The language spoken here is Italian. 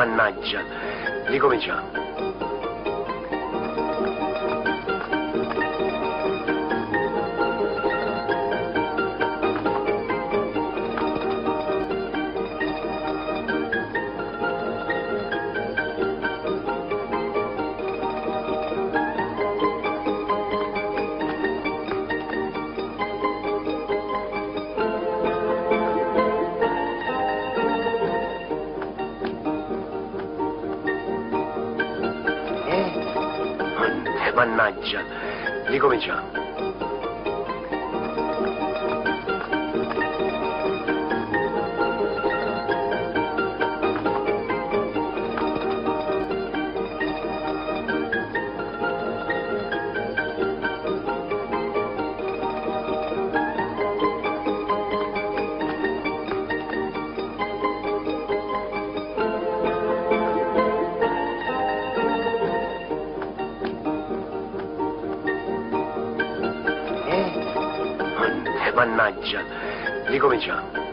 mannaggia. Ricominciamo. Mannaggia. Ricominciamo. Mannaggia. Ricominciamo.